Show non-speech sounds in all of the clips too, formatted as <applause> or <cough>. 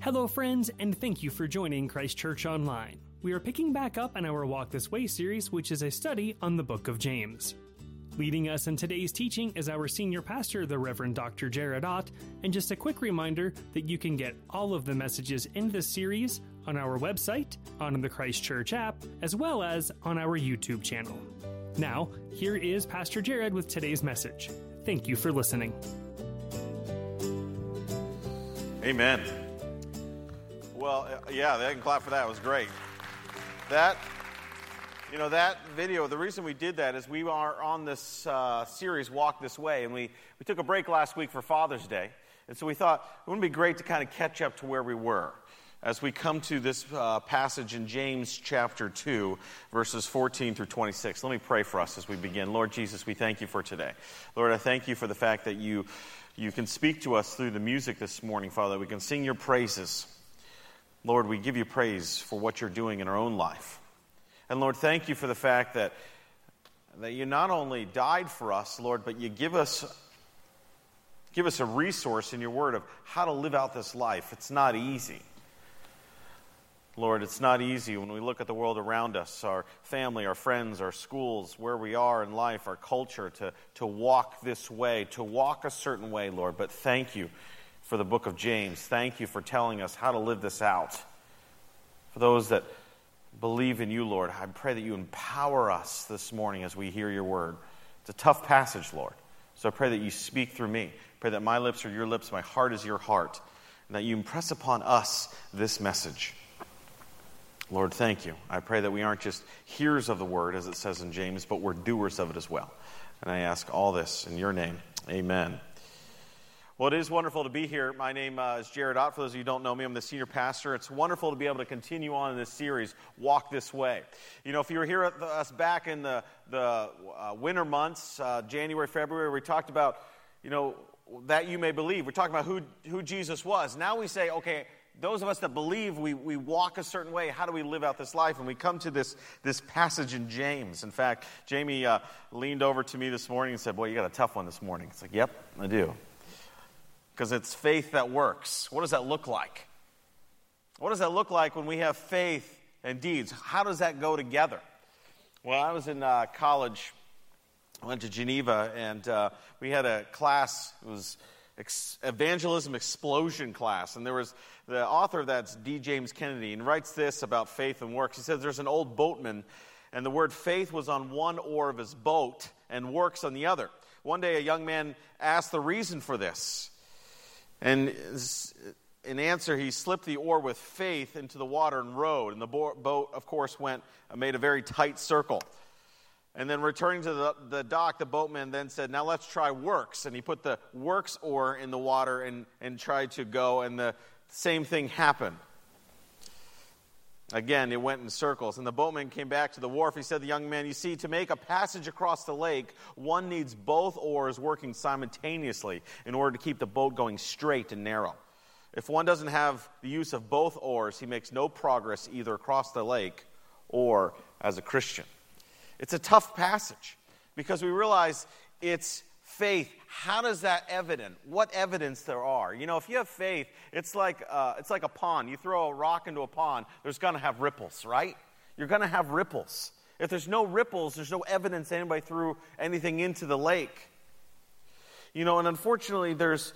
Hello, friends, and thank you for joining Christ Church Online. We are picking back up on our Walk This Way series, which is a study on the book of James. Leading us in today's teaching is our senior pastor, the Reverend Dr. Jared Ott, and just a quick reminder that you can get all of the messages in this series on our website, on the Christ Church app, as well as on our YouTube channel. Now, here is Pastor Jared with today's message. Thank you for listening. Amen. Well, uh, yeah, they can clap for that. It was great. That, you know, that video, the reason we did that is we are on this uh, series, Walk This Way, and we, we took a break last week for Father's Day. And so we thought it wouldn't be great to kind of catch up to where we were as we come to this uh, passage in James chapter 2, verses 14 through 26. Let me pray for us as we begin. Lord Jesus, we thank you for today. Lord, I thank you for the fact that you, you can speak to us through the music this morning, Father. We can sing your praises. Lord, we give you praise for what you're doing in our own life. And Lord, thank you for the fact that, that you not only died for us, Lord, but you give us, give us a resource in your word of how to live out this life. It's not easy. Lord, it's not easy when we look at the world around us, our family, our friends, our schools, where we are in life, our culture, to, to walk this way, to walk a certain way, Lord. But thank you for the book of James. Thank you for telling us how to live this out. For those that believe in you, Lord, I pray that you empower us this morning as we hear your word. It's a tough passage, Lord. So I pray that you speak through me. Pray that my lips are your lips, my heart is your heart, and that you impress upon us this message. Lord, thank you. I pray that we aren't just hearers of the word, as it says in James, but we're doers of it as well. And I ask all this in your name. Amen. Well, it is wonderful to be here. My name uh, is Jared Ott. For those of you who don't know me, I'm the senior pastor. It's wonderful to be able to continue on in this series, Walk This Way. You know, if you were here with us back in the, the uh, winter months, uh, January, February, we talked about, you know, that you may believe. We're talking about who, who Jesus was. Now we say, okay, those of us that believe we, we walk a certain way, how do we live out this life? And we come to this, this passage in James. In fact, Jamie uh, leaned over to me this morning and said, Boy, you got a tough one this morning. It's like, Yep, I do. Because it's faith that works. What does that look like? What does that look like when we have faith and deeds? How does that go together? Well, I was in uh, college, I went to Geneva, and uh, we had a class, it was ex- evangelism explosion class. And there was the author of that's D. James Kennedy, and writes this about faith and works. He says there's an old boatman, and the word faith was on one oar of his boat and works on the other. One day, a young man asked the reason for this. And in answer, he slipped the oar with faith into the water and rowed. And the boat, of course, went and made a very tight circle. And then returning to the, the dock, the boatman then said, Now let's try works. And he put the works oar in the water and, and tried to go, and the same thing happened. Again, it went in circles. And the boatman came back to the wharf. He said, The young man, you see, to make a passage across the lake, one needs both oars working simultaneously in order to keep the boat going straight and narrow. If one doesn't have the use of both oars, he makes no progress either across the lake or as a Christian. It's a tough passage because we realize it's faith. How does that evident? What evidence there are? You know, if you have faith, it's like uh, it's like a pond. You throw a rock into a pond, there's going to have ripples, right? You're going to have ripples. If there's no ripples, there's no evidence anybody threw anything into the lake. You know, and unfortunately, there's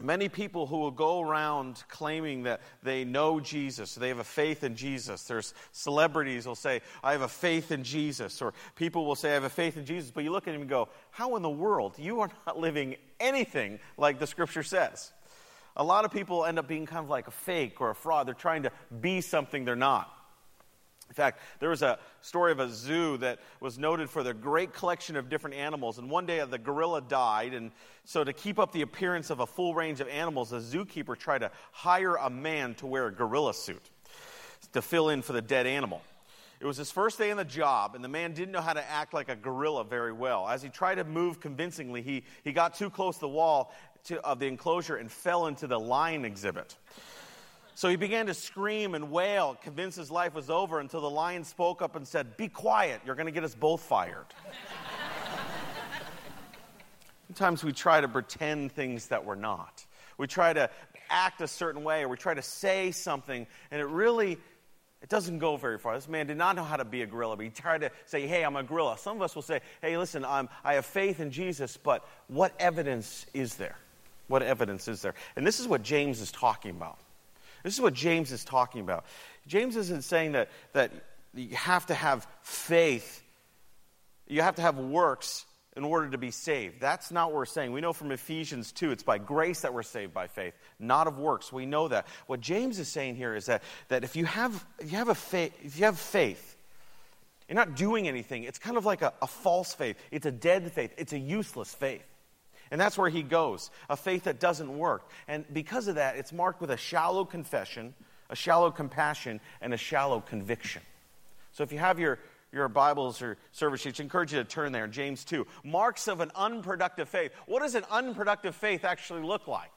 Many people who will go around claiming that they know Jesus, they have a faith in Jesus. There's celebrities will say, I have a faith in Jesus. Or people will say, I have a faith in Jesus. But you look at them and go, How in the world? You are not <laughs> living anything like the scripture says. A lot of people end up being kind of like a fake or a fraud. They're trying to be something they're not. In fact, there was a story of a zoo that was noted for their great collection of different animals. And one day the gorilla died. And so, to keep up the appearance of a full range of animals, the zookeeper tried to hire a man to wear a gorilla suit to fill in for the dead animal. It was his first day on the job, and the man didn't know how to act like a gorilla very well. As he tried to move convincingly, he, he got too close to the wall to, of the enclosure and fell into the lion exhibit. So he began to scream and wail, convinced his life was over, until the lion spoke up and said, Be quiet, you're going to get us both fired. Sometimes we try to pretend things that we're not. We try to act a certain way or we try to say something, and it really it doesn't go very far. This man did not know how to be a gorilla, but he tried to say, hey, I'm a gorilla. Some of us will say, hey, listen, I'm, I have faith in Jesus, but what evidence is there? What evidence is there? And this is what James is talking about. This is what James is talking about. James isn't saying that, that you have to have faith, you have to have works in order to be saved. That's not what we're saying. We know from Ephesians 2, it's by grace that we're saved by faith, not of works. We know that. What James is saying here is that, that if, you have, if, you have a faith, if you have faith, you're not doing anything. It's kind of like a, a false faith. It's a dead faith. It's a useless faith. And that's where he goes a faith that doesn't work. And because of that, it's marked with a shallow confession, a shallow compassion, and a shallow conviction. So if you have your, your Bibles or service sheets, I encourage you to turn there, James 2. Marks of an unproductive faith. What does an unproductive faith actually look like?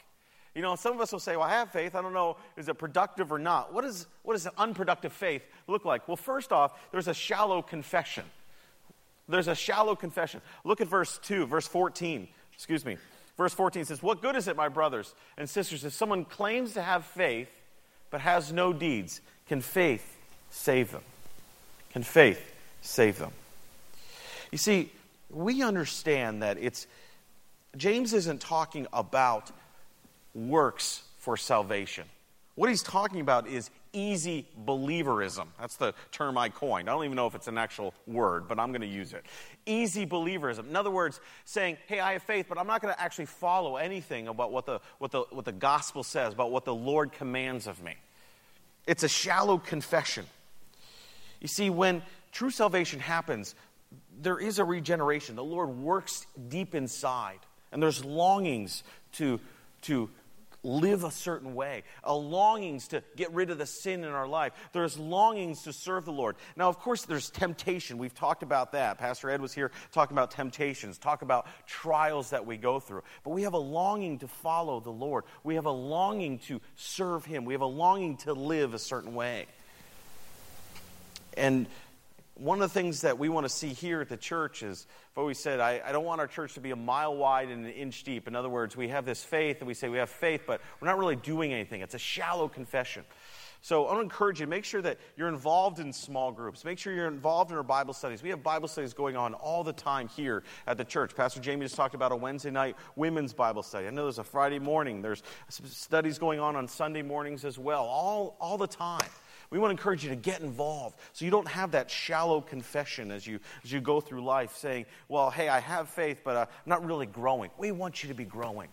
You know, some of us will say, Well, I have faith. I don't know, is it productive or not? What, is, what does an unproductive faith look like? Well, first off, there's a shallow confession. There's a shallow confession. Look at verse 2, verse 14. Excuse me. Verse 14 says, What good is it, my brothers and sisters, if someone claims to have faith but has no deeds? Can faith save them? Can faith save them. You see, we understand that it's, James isn't talking about works for salvation. What he's talking about is easy believerism. That's the term I coined. I don't even know if it's an actual word, but I'm going to use it. Easy believerism. In other words, saying, hey, I have faith, but I'm not going to actually follow anything about what the, what, the, what the gospel says, about what the Lord commands of me. It's a shallow confession. You see, when true salvation happens, there is a regeneration. The Lord works deep inside, and there's longings to, to live a certain way, a longings to get rid of the sin in our life. There's longings to serve the Lord. Now, of course, there's temptation. We've talked about that. Pastor Ed was here talking about temptations, talk about trials that we go through. But we have a longing to follow the Lord. We have a longing to serve Him. We have a longing to live a certain way. And one of the things that we want to see here at the church is, I've always said, I, I, don't want our church to be a mile wide and an inch deep. In other words, we have this faith and we say we have faith, but we're not really doing anything. It's a shallow confession. So I want to encourage you, make sure that you're involved in small groups. Make sure you're involved in our Bible studies. We have Bible studies going on all the time here at the church. Pastor Jamie just talked about a Wednesday night women's Bible study. I know there's a Friday morning. There's studies going on on Sunday mornings as well, all, all the time. We want to encourage you to get involved so you don't have that shallow confession as you, as you go through life saying, well, hey, I have faith, but uh, I'm not really growing. We want you to be growing.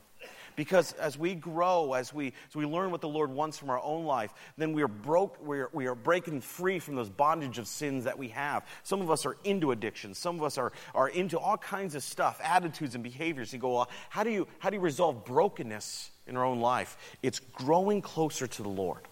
Because as we grow, as we, as we learn what the Lord wants from our own life, then we are, broke, we, are, we are breaking free from those bondage of sins that we have. Some of us are into addiction. Some of us are, are into all kinds of stuff, attitudes and behaviors. You go, well, how do you, how do you resolve brokenness in our own life? It's growing closer to the Lord.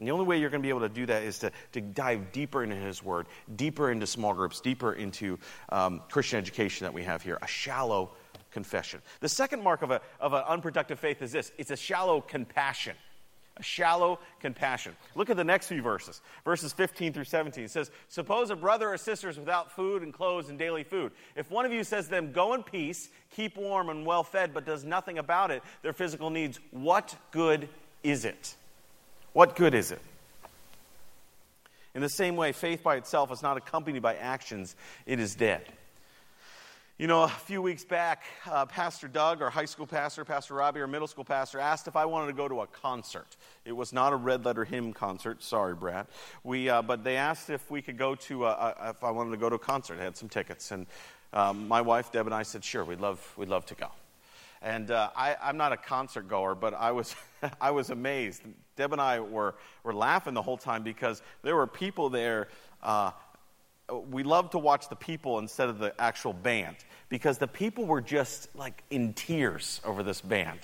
And the only way you're going to be able to do that is to, to dive deeper into His Word, deeper into small groups, deeper into um, Christian education that we have here, a shallow confession. The second mark of, a, of an unproductive faith is this it's a shallow compassion. A shallow compassion. Look at the next few verses, verses 15 through 17. It says, Suppose a brother or sister is without food and clothes and daily food. If one of you says to them, Go in peace, keep warm and well fed, but does nothing about it, their physical needs, what good is it? What good is it? In the same way, faith by itself is not accompanied by actions, it is dead. You know, a few weeks back, uh, Pastor Doug, our high school pastor, Pastor Robbie, our middle school pastor, asked if I wanted to go to a concert. It was not a red letter hymn concert. Sorry, Brad. We, uh, but they asked if we could go to, a, if I wanted to go to a concert. I had some tickets. And um, my wife, Deb, and I said, sure, we'd love, we'd love to go. And uh, I, I'm not a concert goer, but I was, <laughs> I was amazed. Deb and I were, were laughing the whole time because there were people there. Uh, we love to watch the people instead of the actual band because the people were just like in tears over this band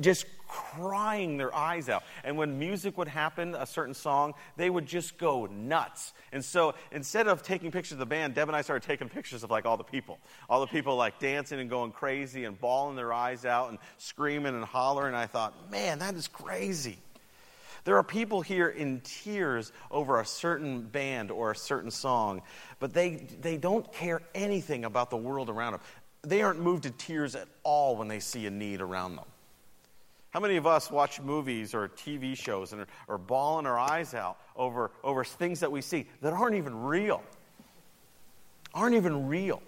just crying their eyes out. And when music would happen, a certain song, they would just go nuts. And so instead of taking pictures of the band, Deb and I started taking pictures of like all the people. All the people like dancing and going crazy and bawling their eyes out and screaming and hollering. And I thought, man, that is crazy. There are people here in tears over a certain band or a certain song, but they, they don't care anything about the world around them. They aren't moved to tears at all when they see a need around them. How many of us watch movies or TV shows and are, are bawling our eyes out over, over things that we see that aren't even real? Aren't even real.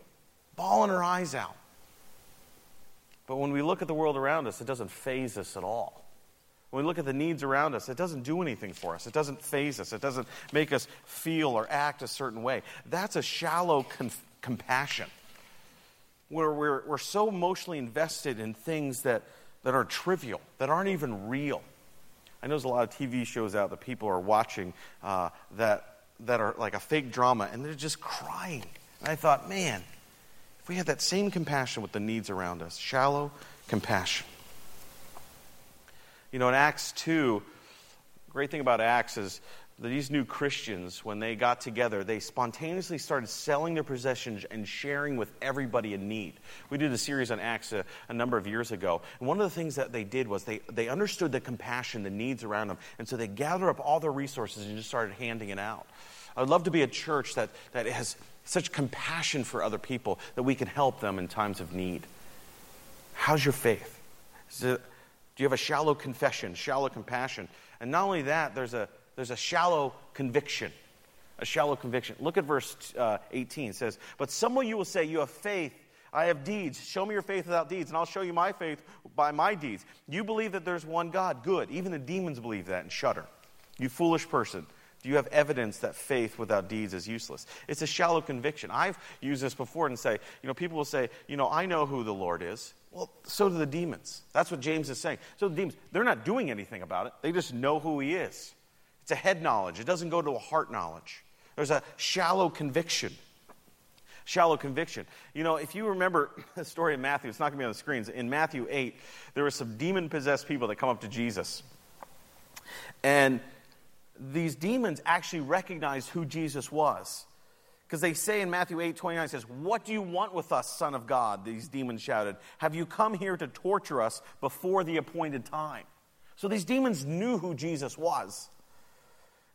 Bawling our eyes out. But when we look at the world around us, it doesn't phase us at all. When we look at the needs around us, it doesn't do anything for us. It doesn't phase us. It doesn't make us feel or act a certain way. That's a shallow conf- compassion where we're, we're so emotionally invested in things that that are trivial, that aren't even real. I know there's a lot of TV shows out that people are watching uh, that, that are like a fake drama, and they're just crying. And I thought, man, if we had that same compassion with the needs around us, shallow compassion. You know, in Acts 2, great thing about Acts is these new Christians, when they got together, they spontaneously started selling their possessions and sharing with everybody in need. We did a series on Acts a, a, number of years ago. And one of the things that they did was they, they understood the compassion, the needs around them. And so they gathered up all their resources and just started handing it out. I'd love to be a church that, that has such compassion for other people that we can help them in times of need. How's your faith? It, do you have a shallow confession, shallow compassion? And not only that, there's a there's a shallow conviction. A shallow conviction. Look at verse uh, 18. It says, But some of you will say, You have faith. I have deeds. Show me your faith without deeds, and I'll show you my faith by my deeds. You believe that there's one God. Good. Even the demons believe that and shudder. You foolish person. Do you have evidence that faith without deeds is useless? It's a shallow conviction. I've used this before and say, you know, people will say, you know, I know who the Lord is. Well, so do the demons. That's what James is saying. So the demons, they're not doing anything about it. They just know who he is. It's a head knowledge, it doesn't go to a heart knowledge. There's a shallow conviction. Shallow conviction. You know, if you remember <laughs> the story in Matthew, it's not going to be on the screens. In Matthew 8, there were some demon possessed people that come up to Jesus. And these demons actually recognized who Jesus was. Because they say in Matthew 8 29, says, What do you want with us, Son of God? These demons shouted. Have you come here to torture us before the appointed time? So these demons knew who Jesus was.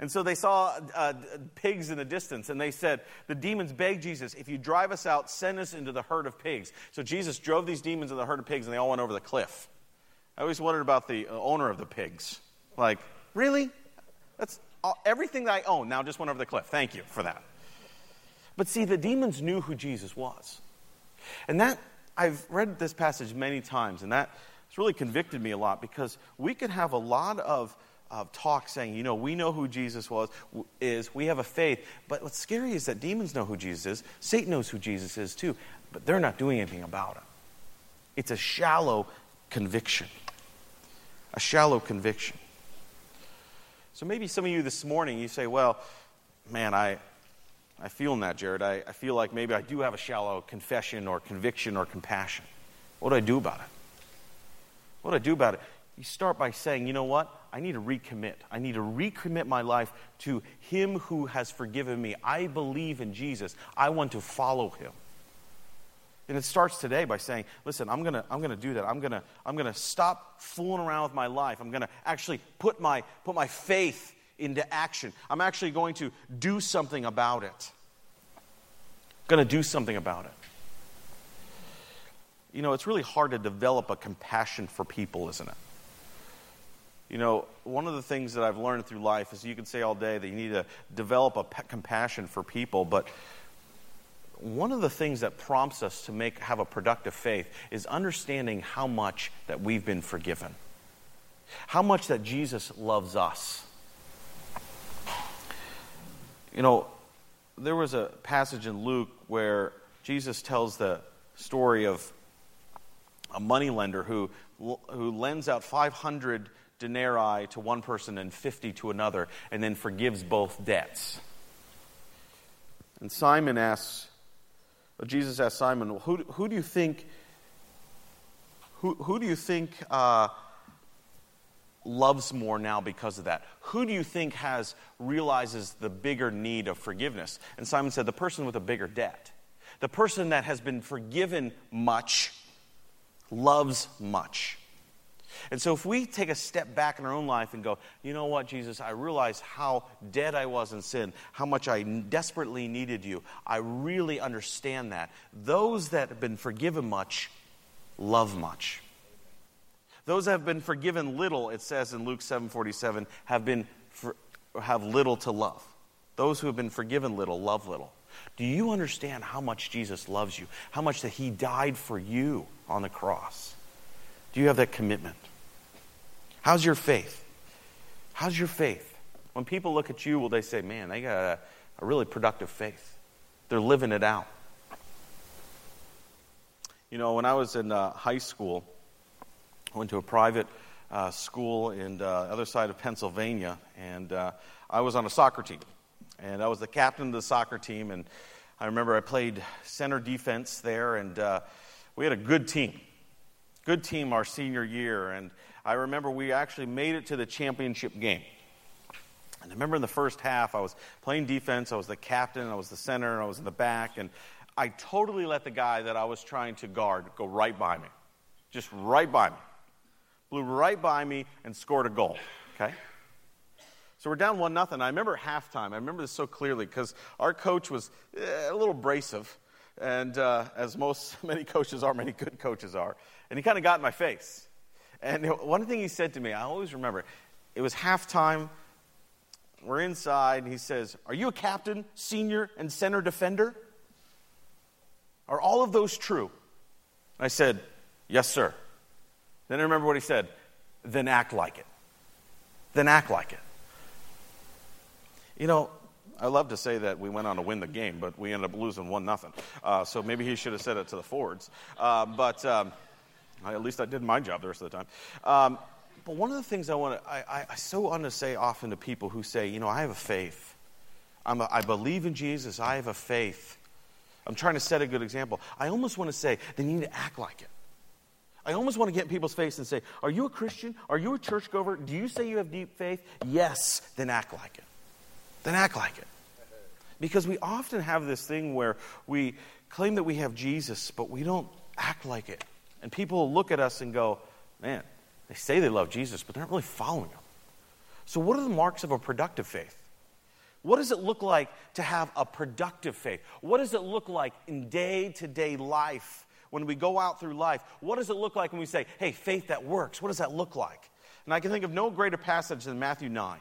And so they saw uh, pigs in the distance, and they said, The demons begged Jesus, If you drive us out, send us into the herd of pigs. So Jesus drove these demons into the herd of pigs, and they all went over the cliff. I always wondered about the uh, owner of the pigs. Like, really? That's all, everything that I own now just went over the cliff. Thank you for that. But see, the demons knew who Jesus was. And that, I've read this passage many times, and that has really convicted me a lot because we could have a lot of of talk saying, you know, we know who Jesus was, is, we have a faith. But what's scary is that demons know who Jesus is, Satan knows who Jesus is too, but they're not doing anything about it. It's a shallow conviction. A shallow conviction. So maybe some of you this morning, you say, well, man, I, I feel in that, Jared. I, I feel like maybe I do have a shallow confession or conviction or compassion. What do I do about it? What do I do about it? You start by saying, you know what? I need to recommit. I need to recommit my life to Him who has forgiven me. I believe in Jesus. I want to follow Him. And it starts today by saying, listen, I'm going to I'm gonna do that. I'm going to I'm gonna stop fooling around with my life. I'm going to actually put my, put my faith into action. I'm actually going to do something about it. I'm going to do something about it. You know, it's really hard to develop a compassion for people, isn't it? You know, one of the things that I've learned through life is you can say all day that you need to develop a compassion for people, but one of the things that prompts us to make have a productive faith is understanding how much that we've been forgiven. How much that Jesus loves us. You know, there was a passage in Luke where Jesus tells the story of a moneylender who who lends out 500 denarii to one person and 50 to another, and then forgives both debts. And Simon asks, Jesus asks Simon, well, who, who do you think, who, who do you think uh, loves more now because of that? Who do you think has, realizes the bigger need of forgiveness? And Simon said, the person with a bigger debt. The person that has been forgiven much loves much. And so, if we take a step back in our own life and go, you know what, Jesus, I realize how dead I was in sin, how much I desperately needed you. I really understand that. Those that have been forgiven much love much. Those that have been forgiven little, it says in Luke 7:47, have been for, have little to love. Those who have been forgiven little love little. Do you understand how much Jesus loves you? How much that he died for you on the cross? Do you have that commitment? How's your faith? How's your faith? When people look at you, will they say, man, they got a, a really productive faith? They're living it out. You know, when I was in uh, high school, I went to a private uh, school in the uh, other side of Pennsylvania, and uh, I was on a soccer team. And I was the captain of the soccer team, and I remember I played center defense there, and uh, we had a good team. Good team our senior year, and I remember we actually made it to the championship game. And I remember in the first half, I was playing defense, I was the captain, I was the center, and I was in the back, and I totally let the guy that I was trying to guard go right by me. Just right by me. Blew right by me and scored a goal. Okay? So we're down one nothing. I remember halftime. I remember this so clearly because our coach was eh, a little abrasive, and uh, as most <laughs> many coaches are, many good coaches are, and he kind of got in my face. And one thing he said to me, I always remember, it was halftime. We're inside. And he says, Are you a captain, senior, and center defender? Are all of those true? I said, Yes, sir. Then I remember what he said. Then act like it. Then act like it. You know, I love to say that we went on to win the game, but we ended up losing one nothing. Uh, so maybe he should have said it to the Fords. Uh, but um, at least I did my job the rest of the time. Um, but one of the things I want to, I, I, so want to say often to people who say, you know, I have a faith. I'm a, I believe in Jesus. I have a faith. I'm trying to set a good example. I almost want to say they need to act like it. I almost want to get in people's face and say, Are you a Christian? Are you a churchgoer? Do you say you have deep faith? Yes, then act like it. Then act like it. Because we often have this thing where we claim that we have Jesus, but we don't act like it. And people will look at us and go, Man, they say they love Jesus, but they're not really following him. So, what are the marks of a productive faith? What does it look like to have a productive faith? What does it look like in day to day life when we go out through life? What does it look like when we say, hey, faith that works? What does that look like? And I can think of no greater passage than Matthew 9.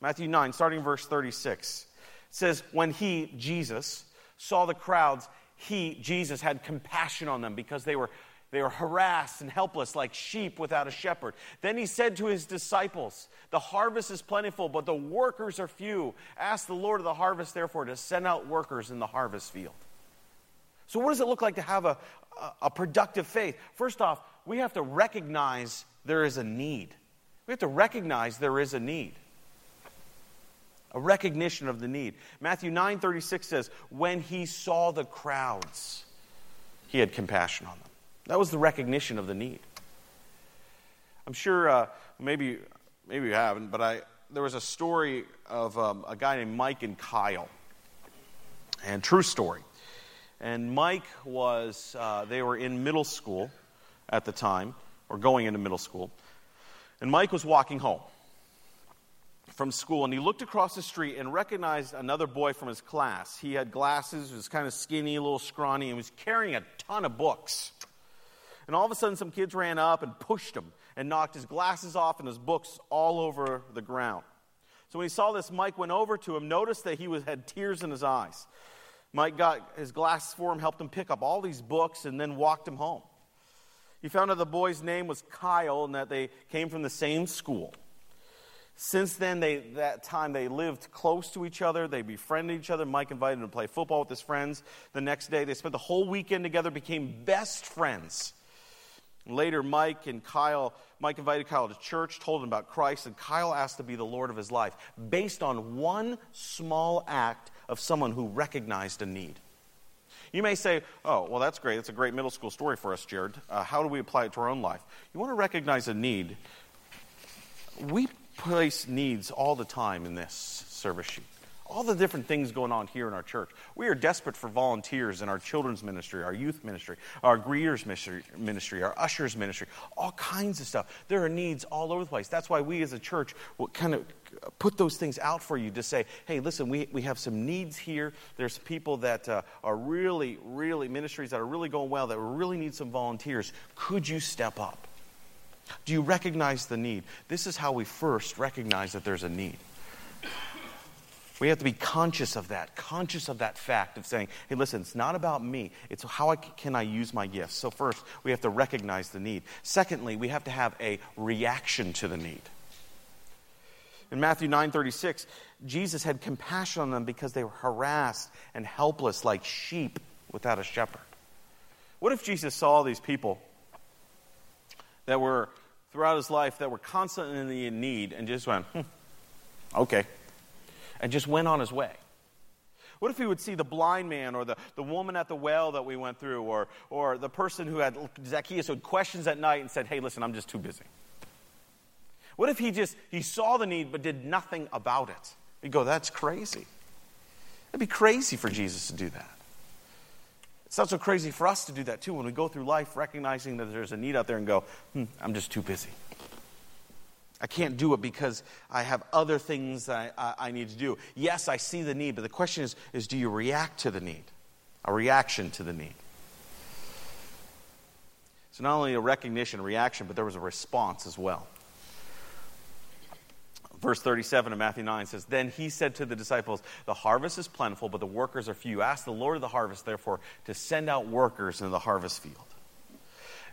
Matthew 9, starting verse 36. Says, When he, Jesus, saw the crowds, he, Jesus, had compassion on them because they were they were harassed and helpless like sheep without a shepherd. Then he said to his disciples, The harvest is plentiful, but the workers are few. Ask the Lord of the harvest, therefore, to send out workers in the harvest field. So, what does it look like to have a, a, productive faith? First off, we have to recognize there is a need. We have to recognize there is a need. A recognition of the need. Matthew 9 36 says, When he saw the crowds, he had compassion on them. That was the recognition of the need. I'm sure uh, maybe, maybe you haven't, but I, there was a story of um, a guy named Mike and Kyle. And true story. And Mike was, uh, they were in middle school at the time, or going into middle school. And Mike was walking home from school, and he looked across the street and recognized another boy from his class. He had glasses, was kind of skinny, a little scrawny, and was carrying a ton of books. And all of a sudden, some kids ran up and pushed him and knocked his glasses off and his books all over the ground. So when he saw this, Mike went over to him, noticed that he was, had tears in his eyes. Mike got his glasses for him, helped him pick up all these books, and then walked him home. He found out the boy's name was Kyle and that they came from the same school. Since then, they, that time, they lived close to each other. They befriended each other. Mike invited him to play football with his friends. The next day, they spent the whole weekend together, became best friends. Later, Mike and Kyle, Mike invited Kyle to church, told him about Christ, and Kyle asked to be the Lord of his life based on one small act of someone who recognized a need. You may say, oh, well, that's great. That's a great middle school story for us, Jared. Uh, how do we apply it to our own life? You want to recognize a need. We place needs all the time in this service sheet all the different things going on here in our church. We are desperate for volunteers in our children's ministry, our youth ministry, our greeters ministry, our ushers ministry, all kinds of stuff. There are needs all over the place. That's why we as a church will kind of put those things out for you to say, hey, listen, we, we have some needs here. There's people that uh, are really, really, ministries that are really going well that really need some volunteers. Could you step up? Do you recognize the need? This is how we first recognize that there's a need. We have to be conscious of that, conscious of that fact of saying, hey, listen, it's not about me. It's how I, can I use my gifts. So, first, we have to recognize the need. Secondly, we have to have a reaction to the need. In Matthew 9:36, Jesus had compassion on them because they were harassed and helpless like sheep without a shepherd. What if Jesus saw these people that were throughout his life that were constantly in need and just went, hmm, okay, and just went on his way? What if he would see the blind man or the, the woman at the well that we went through or, or the person who had Zacchaeus who had questions at night and said, hey, listen, I'm just too busy? What if he just he saw the need but did nothing about it? You go, that's crazy. It'd be crazy for Jesus to do that. It's not so crazy for us to do that too when we go through life recognizing that there's a need out there and go, hmm, I'm just too busy. I can't do it because I have other things I, I, I, need to do. Yes, I see the need, but the question is, is do you react to the need? A reaction to the need. So not only a recognition, reaction, but there was a response as well. Verse 37 of Matthew 9 says, Then he said to the disciples, The harvest is plentiful, but the workers are few. Ask the Lord of the harvest, therefore, to send out workers into the harvest field.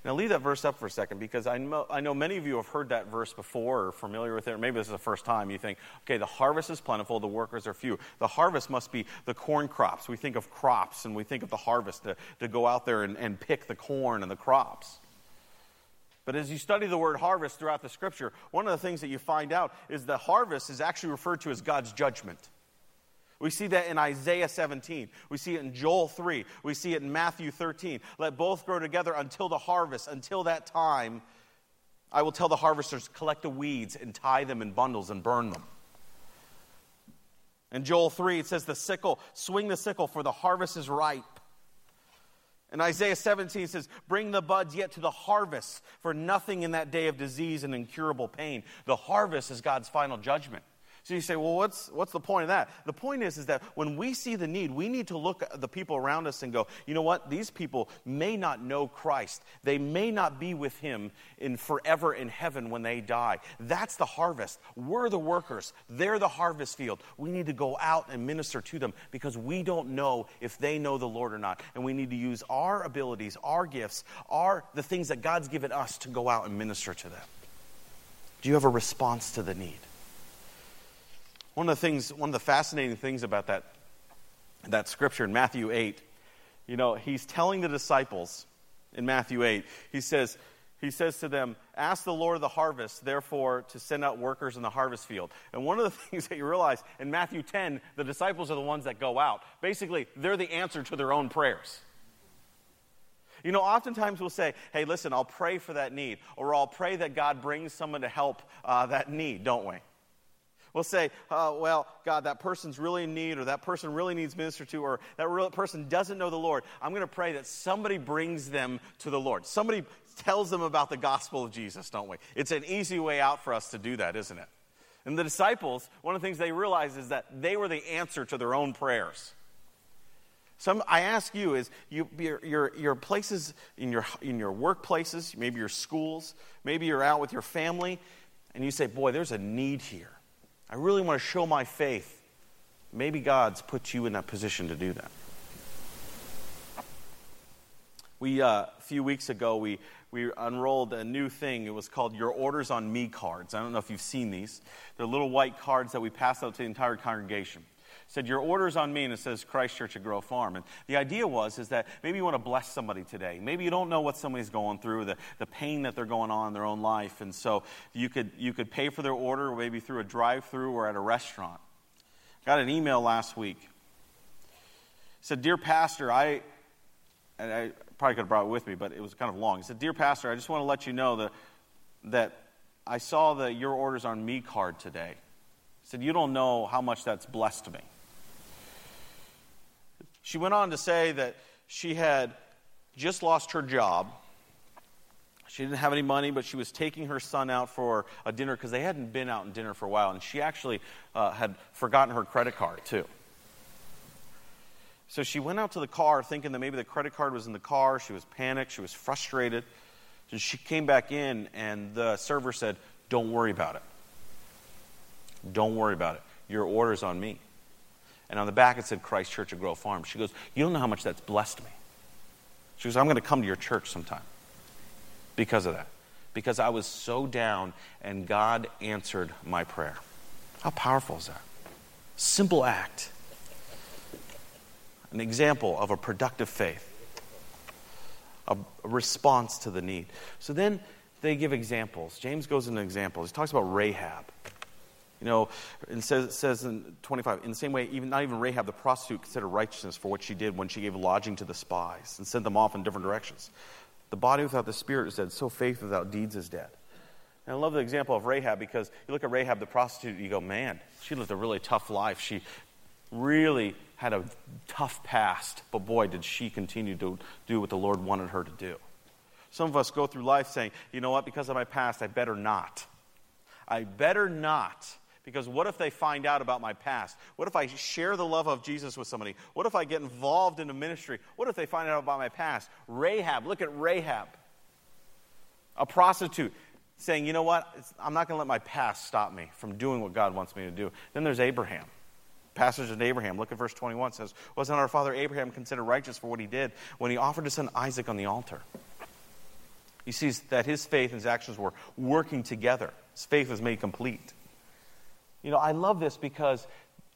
Now, leave that verse up for a second because I know, I know many of you have heard that verse before or familiar with it, or maybe this is the first time. You think, okay, the harvest is plentiful, the workers are few. The harvest must be the corn crops. We think of crops and we think of the harvest to, to go out there and, and pick the corn and the crops. But as you study the word harvest throughout the scripture, one of the things that you find out is the harvest is actually referred to as God's judgment. We see that in Isaiah 17. We see it in Joel 3. We see it in Matthew 13. Let both grow together until the harvest. Until that time, I will tell the harvesters, collect the weeds and tie them in bundles and burn them. In Joel 3, it says, The sickle, swing the sickle, for the harvest is ripe. And Isaiah 17 it says, Bring the buds yet to the harvest, for nothing in that day of disease and incurable pain. The harvest is God's final judgment. So you say, well, what's, what's the point of that? The point is, is that when we see the need, we need to look at the people around us and go, you know what? These people may not know Christ. They may not be with him in forever in heaven when they die. That's the harvest. We're the workers. They're the harvest field. We need to go out and minister to them because we don't know if they know the Lord or not. And we need to use our abilities, our gifts, our the things that God's given us to go out and minister to them. Do you have a response to the need? One of the things, one of the fascinating things about that, that scripture in Matthew 8, you know, he's telling the disciples in Matthew 8, he says, he says to them, Ask the Lord of the harvest, therefore, to send out workers in the harvest field. And one of the <laughs> things that you realize in Matthew 10, the disciples are the ones that go out. Basically, they're the answer to their own prayers. You know, oftentimes we'll say, hey, listen, I'll pray for that need, or I'll pray that God brings someone to help uh, that need, don't we? We'll say, oh, well, God, that person's really in need, or that person really needs minister to, or that real person doesn't know the Lord. I'm going to pray that somebody brings them to the Lord. Somebody tells them about the gospel of Jesus, don't we? It's an easy way out for us to do that, isn't it? And the disciples, one of the things they realized is that they were the answer to their own prayers. Some, I ask you is you, your, your, your places in your, in your workplaces, maybe your schools, maybe you're out with your family, and you say, boy, there's a need here. I really want to show my faith. Maybe God's put you in that position to do that. We, uh, a few weeks ago, we, we unrolled a new thing. It was called Your Orders on Me cards. I don't know if you've seen these. They're little white cards that we pass out to the entire congregation said, Your order's on me, and it says Christ Church at Grove Farm. And the idea was is that maybe you want to bless somebody today. Maybe you don't know what somebody's going through, the, the pain that they're going on in their own life. And so you could, you could pay for their order maybe through a drive through or at a restaurant. Got an email last week. It said, Dear Pastor, I, and I probably could have brought it with me, but it was kind of long. He said, Dear Pastor, I just want to let you know that, that I saw the Your Orders on Me card today. He said, You don't know how much that's blessed me. She went on to say that she had just lost her job. She didn't have any money, but she was taking her son out for a dinner because they hadn't been out in dinner for a while, and she actually uh, had forgotten her credit card, too. So she went out to the car thinking that maybe the credit card was in the car. She was panicked. She was frustrated. So she came back in, and the server said, Don't worry about it. Don't worry about it. Your order's on me. And on the back it said Christ Church of Grove Farm. She goes, You don't know how much that's blessed me. She goes, I'm going to come to your church sometime because of that. Because I was so down and God answered my prayer. How powerful is that? Simple act. An example of a productive faith, a, response to the need. So then they give examples. James goes into examples. He talks about Rahab. You know, it says, it says in 25, in the same way, even not even Rahab the prostitute considered righteousness for what she did when she gave lodging to the spies and sent them off in different directions. The body without the spirit is dead, so faith without deeds is dead. And I love the example of Rahab because you look at Rahab the prostitute, you go, man, she lived a really tough life. She really had a tough past, but boy, did she continue to do what the Lord wanted her to do. Some of us go through life saying, you know what, because of my past, I better not. I better not because what if they find out about my past? What if I share the love of Jesus with somebody? What if I get involved in a ministry? What if they find out about my past? Rahab, look at Rahab, a prostitute, saying, you know what? I'm not going to let my past stop me from doing what God wants me to do. Then there's Abraham. Passage of Abraham. Look at verse 21. It says, Wasn't our father Abraham considered righteous for what he did when he offered his son Isaac on the altar? He sees that his faith and his actions were working together. His faith was made complete. You know, I love this because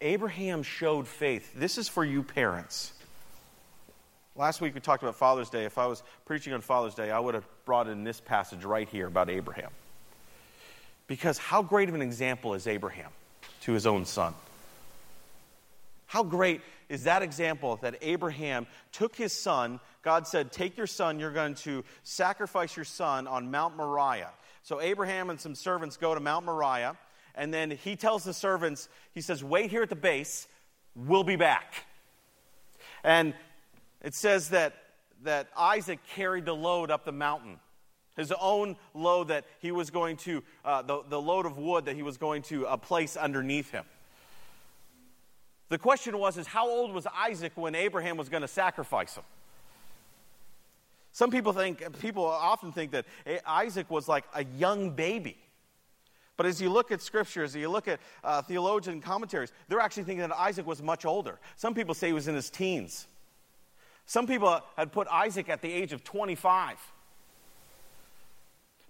Abraham showed faith. This is for you parents. Last week we talked about Father's Day. If I was preaching on Father's Day, I would have brought in this passage right here about Abraham. Because how great of an example is Abraham to his own son? How great is that example that Abraham took his son? God said, Take your son, you're going to sacrifice your son on Mount Moriah. So Abraham and some servants go to Mount Moriah and then he tells the servants, he says, Wait here at the base, we'll be back. And it says that, that Isaac carried the load up the mountain. His own load that he was going to, uh, the, the load of wood that he was going to uh, place underneath him. The question was, is how old was Isaac when Abraham was going to sacrifice him? Some people think, people often think that Isaac was like a young baby. But as you look at scriptures, you look at uh, theologian commentaries, they're actually thinking that Isaac was much older. Some people say he was in his teens. Some people had put Isaac at the age of 25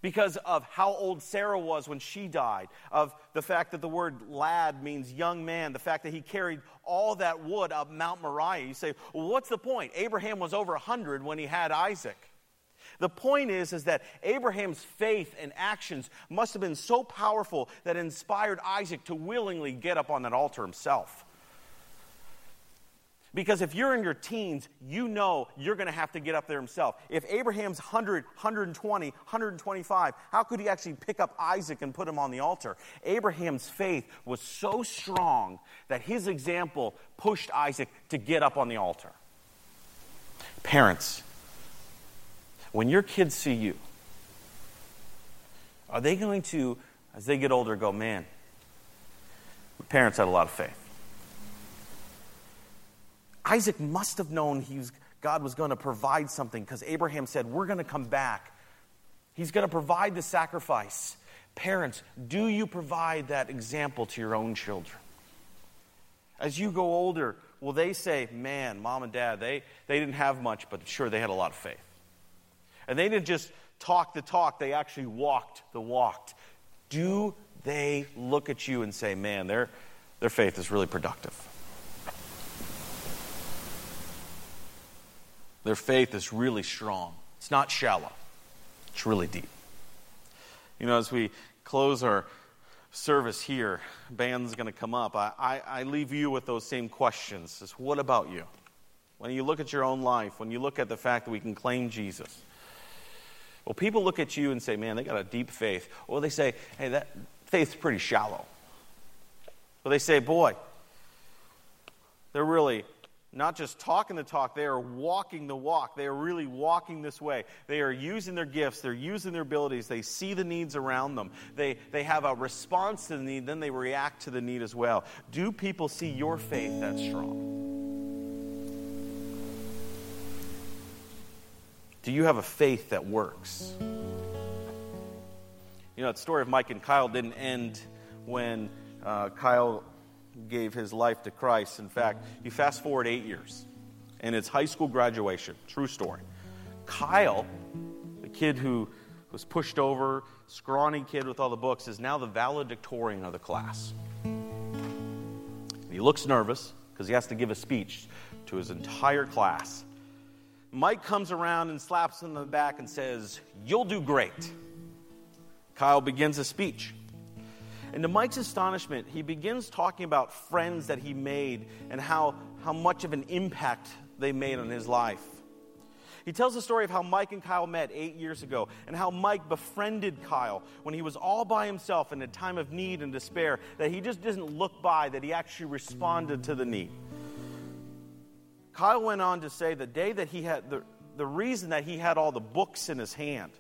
because of how old Sarah was when she died, of the fact that the word lad means young man, the fact that he carried all that wood up Mount Moriah. You say, well, what's the point? Abraham was over 100 when he had Isaac. The point is, is that Abraham's faith and actions must have been so powerful that inspired Isaac to willingly get up on that altar himself. Because if you're in your teens, you know you're going to have to get up there himself. If Abraham's 100, 120, 125, how could he actually pick up Isaac and put him on the altar? Abraham's faith was so strong that his example pushed Isaac to get up on the altar. Parents, when your kids see you, are they going to, as they get older, go, man, my parents had a lot of faith? Isaac must have known he was, God was going to provide something because Abraham said, We're going to come back. He's going to provide the sacrifice. Parents, do you provide that example to your own children? As you go older, will they say, Man, mom and dad, they, they didn't have much, but sure, they had a lot of faith? And they didn't just talk the talk, they actually walked the walk. Do they look at you and say, man, their, their faith is really productive? Their faith is really strong. It's not shallow, it's really deep. You know, as we close our service here, band's going to come up. I, I, I, leave you with those same questions. Is what about you? When you look at your own life, when you look at the fact that we can claim Jesus, well, people look at you and say, man, they got a deep faith. Or they say, hey, that faith's pretty shallow. Or they say, boy, they're really not just talking the talk, they are walking the walk. They are really walking this way. They are using their gifts, they're using their abilities, they see the needs around them. They, they have a response to the need, then they react to the need as well. Do people see your faith that strong? Do you have a faith that works? You know, the story of Mike and Kyle didn't end when uh, Kyle gave his life to Christ. In fact, you fast forward eight years, and it's high school graduation. True story. Kyle, the kid who was pushed over, scrawny kid with all the books, is now the valedictorian of the class. He looks nervous because he has to give a speech to his entire class. Mike comes around and slaps him in the back and says, You'll do great. Kyle begins a speech. And to Mike's astonishment, he begins talking about friends that he made and how, how much of an impact they made on his life. He tells the story of how Mike and Kyle met eight years ago and how Mike befriended Kyle when he was all by himself in a time of need and despair, that he just didn't look by, that he actually responded to the need. Kyle went on to say the day that he had, the, the reason that he had all the books in his hand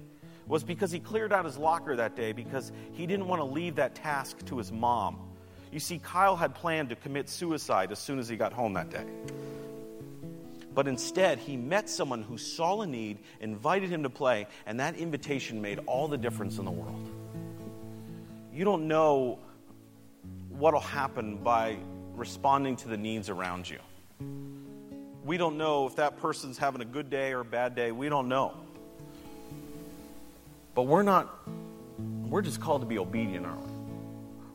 was because he cleared out his locker that day because he didn't want to leave that task to his mom. You see, Kyle had planned to commit suicide as soon as he got home that day. But instead, he met someone who saw a need, invited him to play, and that invitation made all the difference in the world. You don't know what will happen by responding to the needs around you. We don't know if that person's having a good day or a bad day. We don't know. But we're not, we're just called to be obedient, aren't we?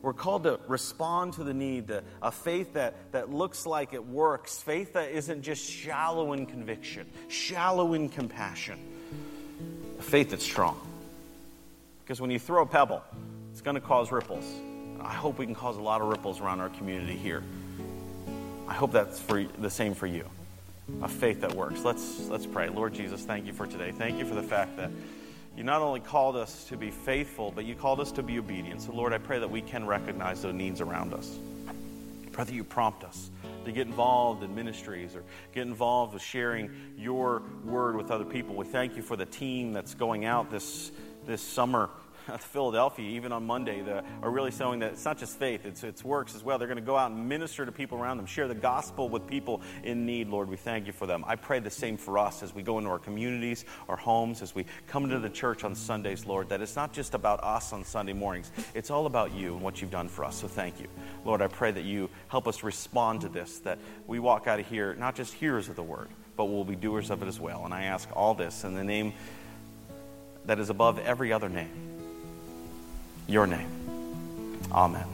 We're called to respond to the need, to a faith that, that looks like it works, faith that isn't just shallow in conviction, shallow in compassion, a faith that's strong. Because when you throw a pebble, it's going to cause ripples. I hope we can cause a lot of ripples around our community here. I hope that's for the same for you. A faith that works. Let's let's pray. Lord Jesus, thank you for today. Thank you for the fact that you not only called us to be faithful, but you called us to be obedient. So, Lord, I pray that we can recognize the needs around us. Pray that you prompt us to get involved in ministries or get involved with sharing your word with other people. We thank you for the team that's going out this, this summer <laughs> Philadelphia, even on Monday, are really showing that it's not just faith, it's, it's works as well. They're going to go out and minister to people around them, share the gospel with people in need. Lord, we thank you for them. I pray the same for us as we go into our communities, our homes, as we come into the church on Sundays, Lord, that it's not just about us on Sunday mornings, it's all about you and what you've done for us. So thank you. Lord, I pray that you help us respond to this, that we walk out of here not just hearers of the word, but we'll be doers of it as well. And I ask all this in the name that is above every other name your name. Amen.